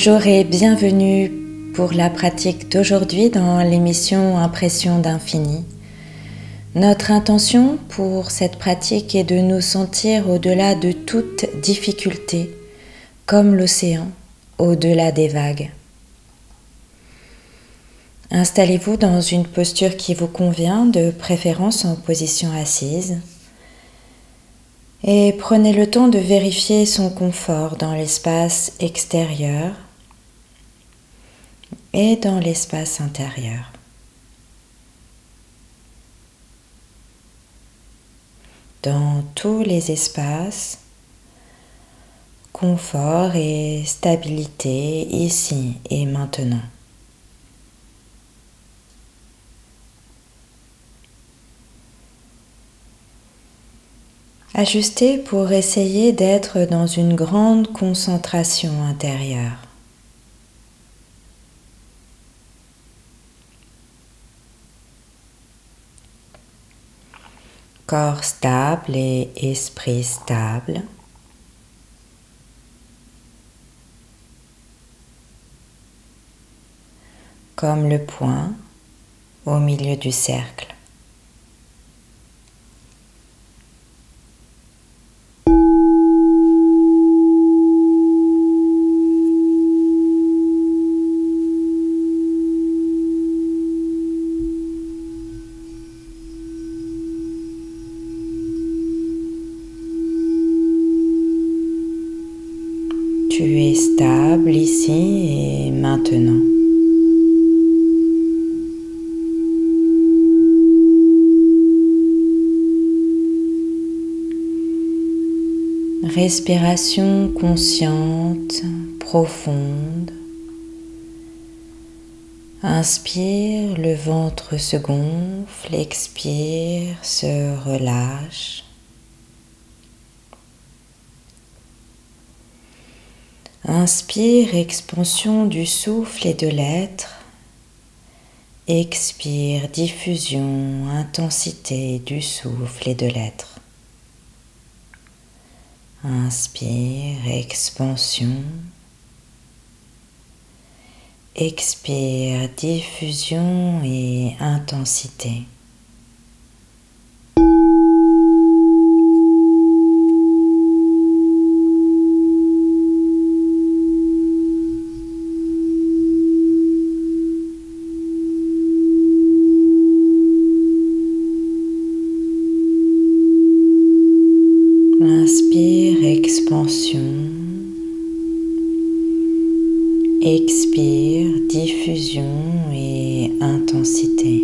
Bonjour et bienvenue pour la pratique d'aujourd'hui dans l'émission Impression d'infini. Notre intention pour cette pratique est de nous sentir au-delà de toute difficulté, comme l'océan au-delà des vagues. Installez-vous dans une posture qui vous convient, de préférence en position assise, et prenez le temps de vérifier son confort dans l'espace extérieur et dans l'espace intérieur. Dans tous les espaces, confort et stabilité ici et maintenant. Ajustez pour essayer d'être dans une grande concentration intérieure. Corps stable et esprit stable. Comme le point au milieu du cercle. Tu es stable ici et maintenant. Respiration consciente, profonde. Inspire, le ventre se gonfle, expire, se relâche. Inspire, expansion du souffle et de l'être. Expire, diffusion, intensité du souffle et de l'être. Inspire, expansion. Expire, diffusion et intensité. Inspire, expansion. Expire, diffusion et intensité.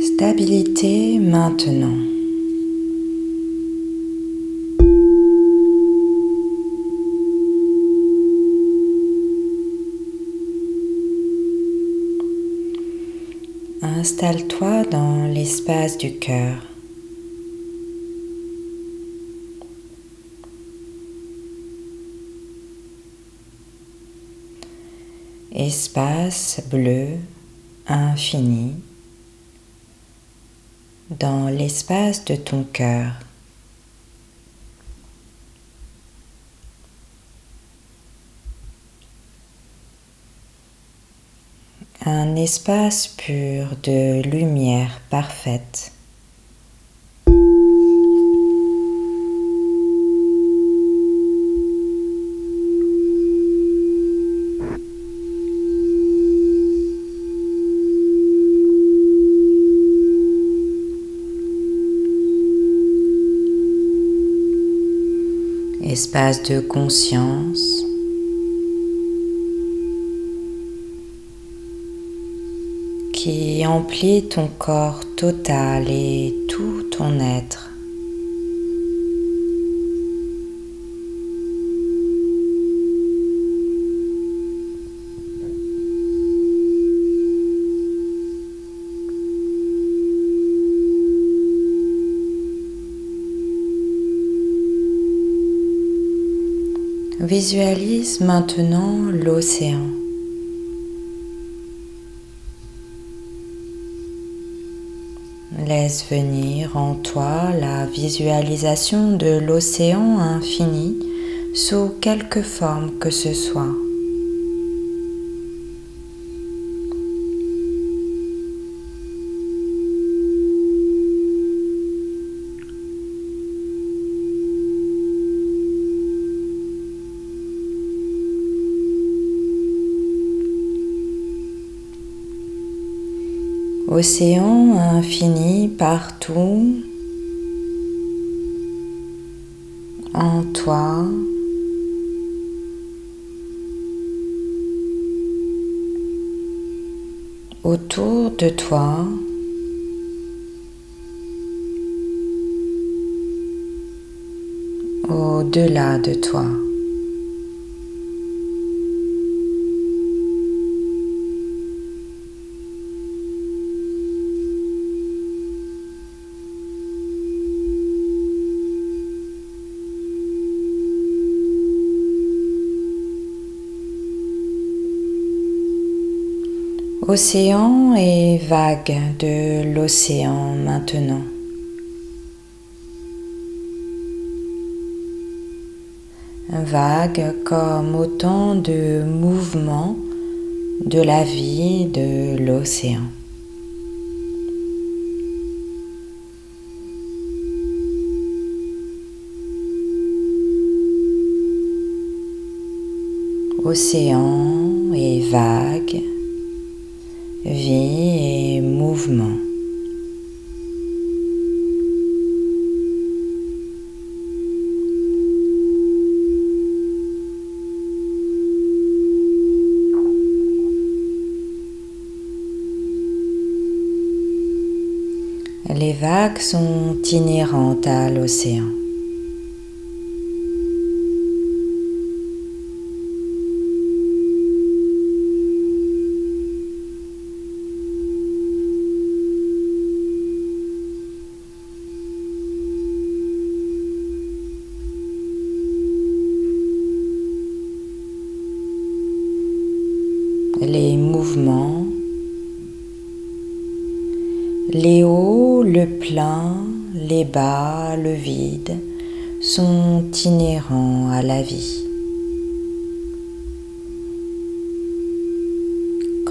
Stabilité Installe-toi dans l'espace du cœur. Espace bleu infini dans l'espace de ton cœur. Un espace pur de lumière parfaite. Espace de conscience. qui emplit ton corps total et tout ton être. Visualise maintenant l'océan. Laisse venir en toi la visualisation de l'océan infini sous quelque forme que ce soit. Océan infini partout en toi. autour de toi. au-delà de toi. Océan et vague de l'océan maintenant. Vague comme autant de mouvements de la vie de l'océan. Océan et vague vie et mouvement. Les vagues sont inhérentes à l'océan.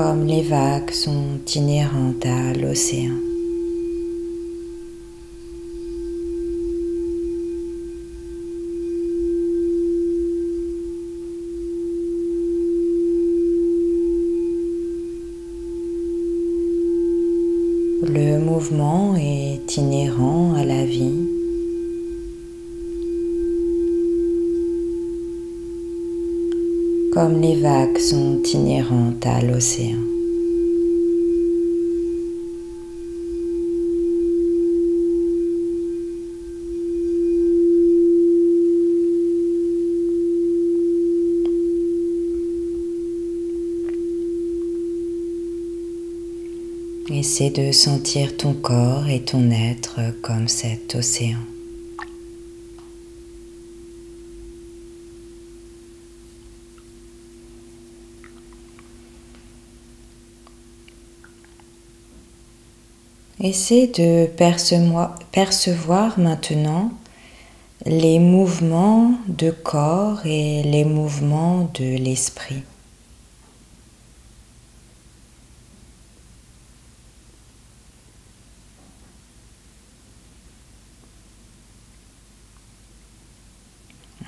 Comme les vagues sont inhérentes à l'océan. Le mouvement est inhérent Comme les vagues sont inhérentes à l'océan. Essaie de sentir ton corps et ton être comme cet océan. Essaie de percevoir maintenant les mouvements de corps et les mouvements de l'esprit.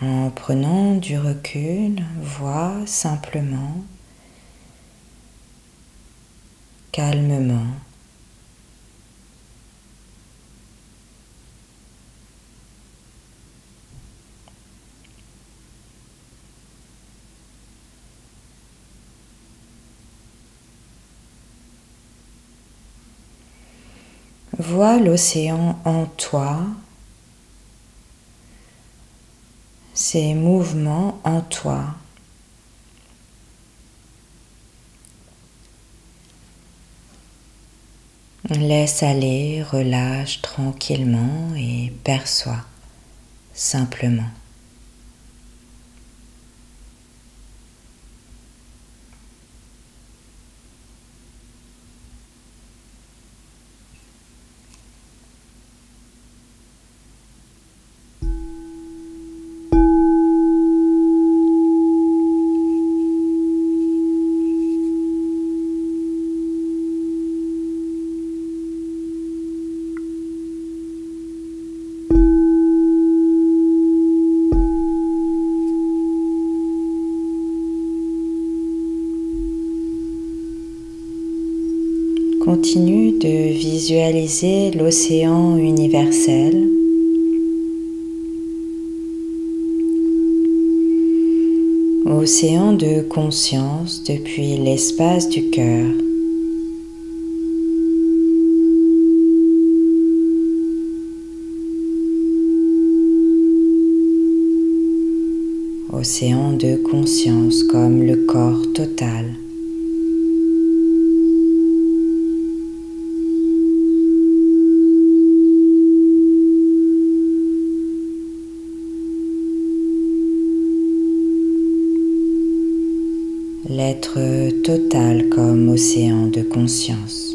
En prenant du recul, vois simplement, calmement, Vois l'océan en toi ces mouvements en toi. Laisse aller, relâche tranquillement et perçois simplement. Continue de visualiser l'océan universel. Océan de conscience depuis l'espace du cœur. Océan de conscience comme le corps total. L'être total comme océan de conscience.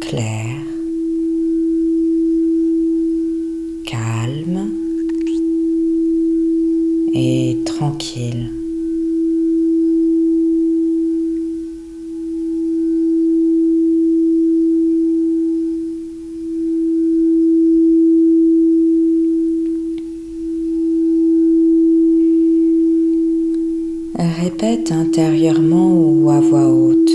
Clair, calme et tranquille. Intérieurement ou à voix haute.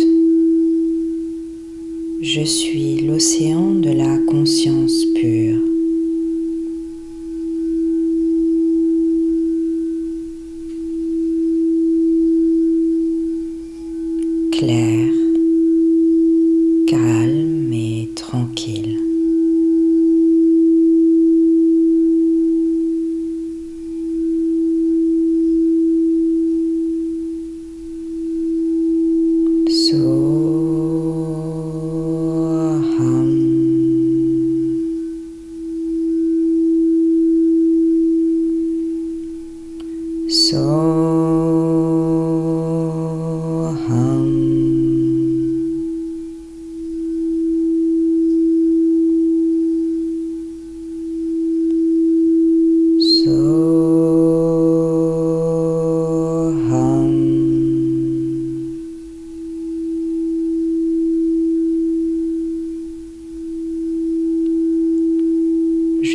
Je suis l'océan de la conscience pure. Clair, calme et tranquille.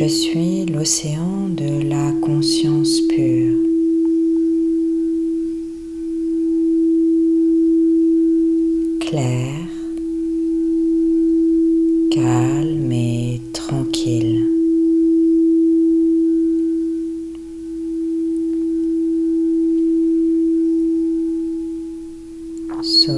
Je suis l'océan de la conscience pure. Clair, calme et tranquille. Je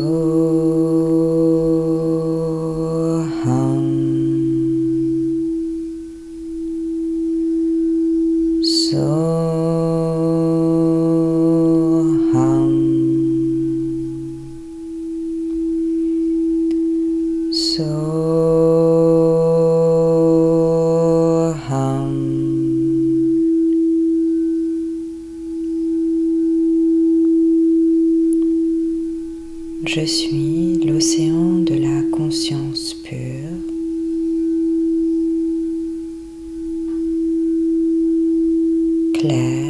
Clair,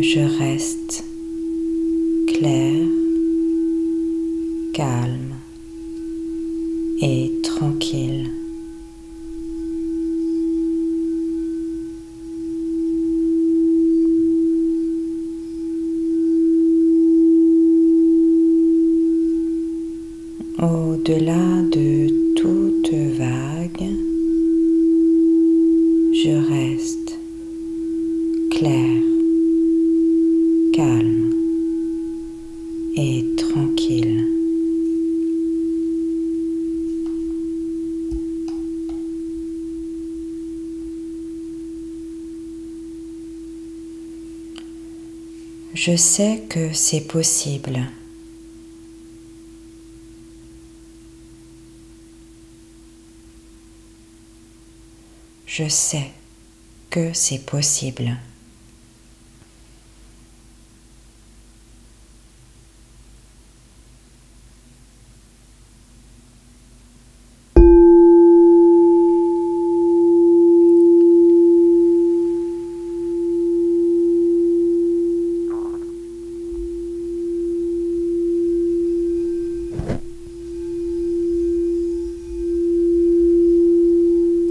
je reste clair, calme et tranquille. Au-delà de toute toute vague, je reste clair, calme tranquille. Je sais que c'est possible. Je sais que c'est possible.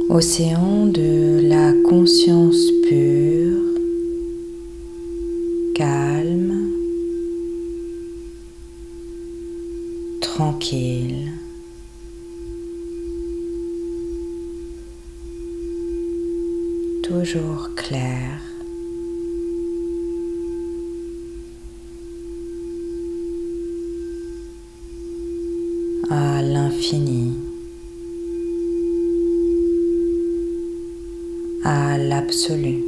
Océan de la conscience pure, calme, tranquille. Clair. à l'infini. à l'absolu.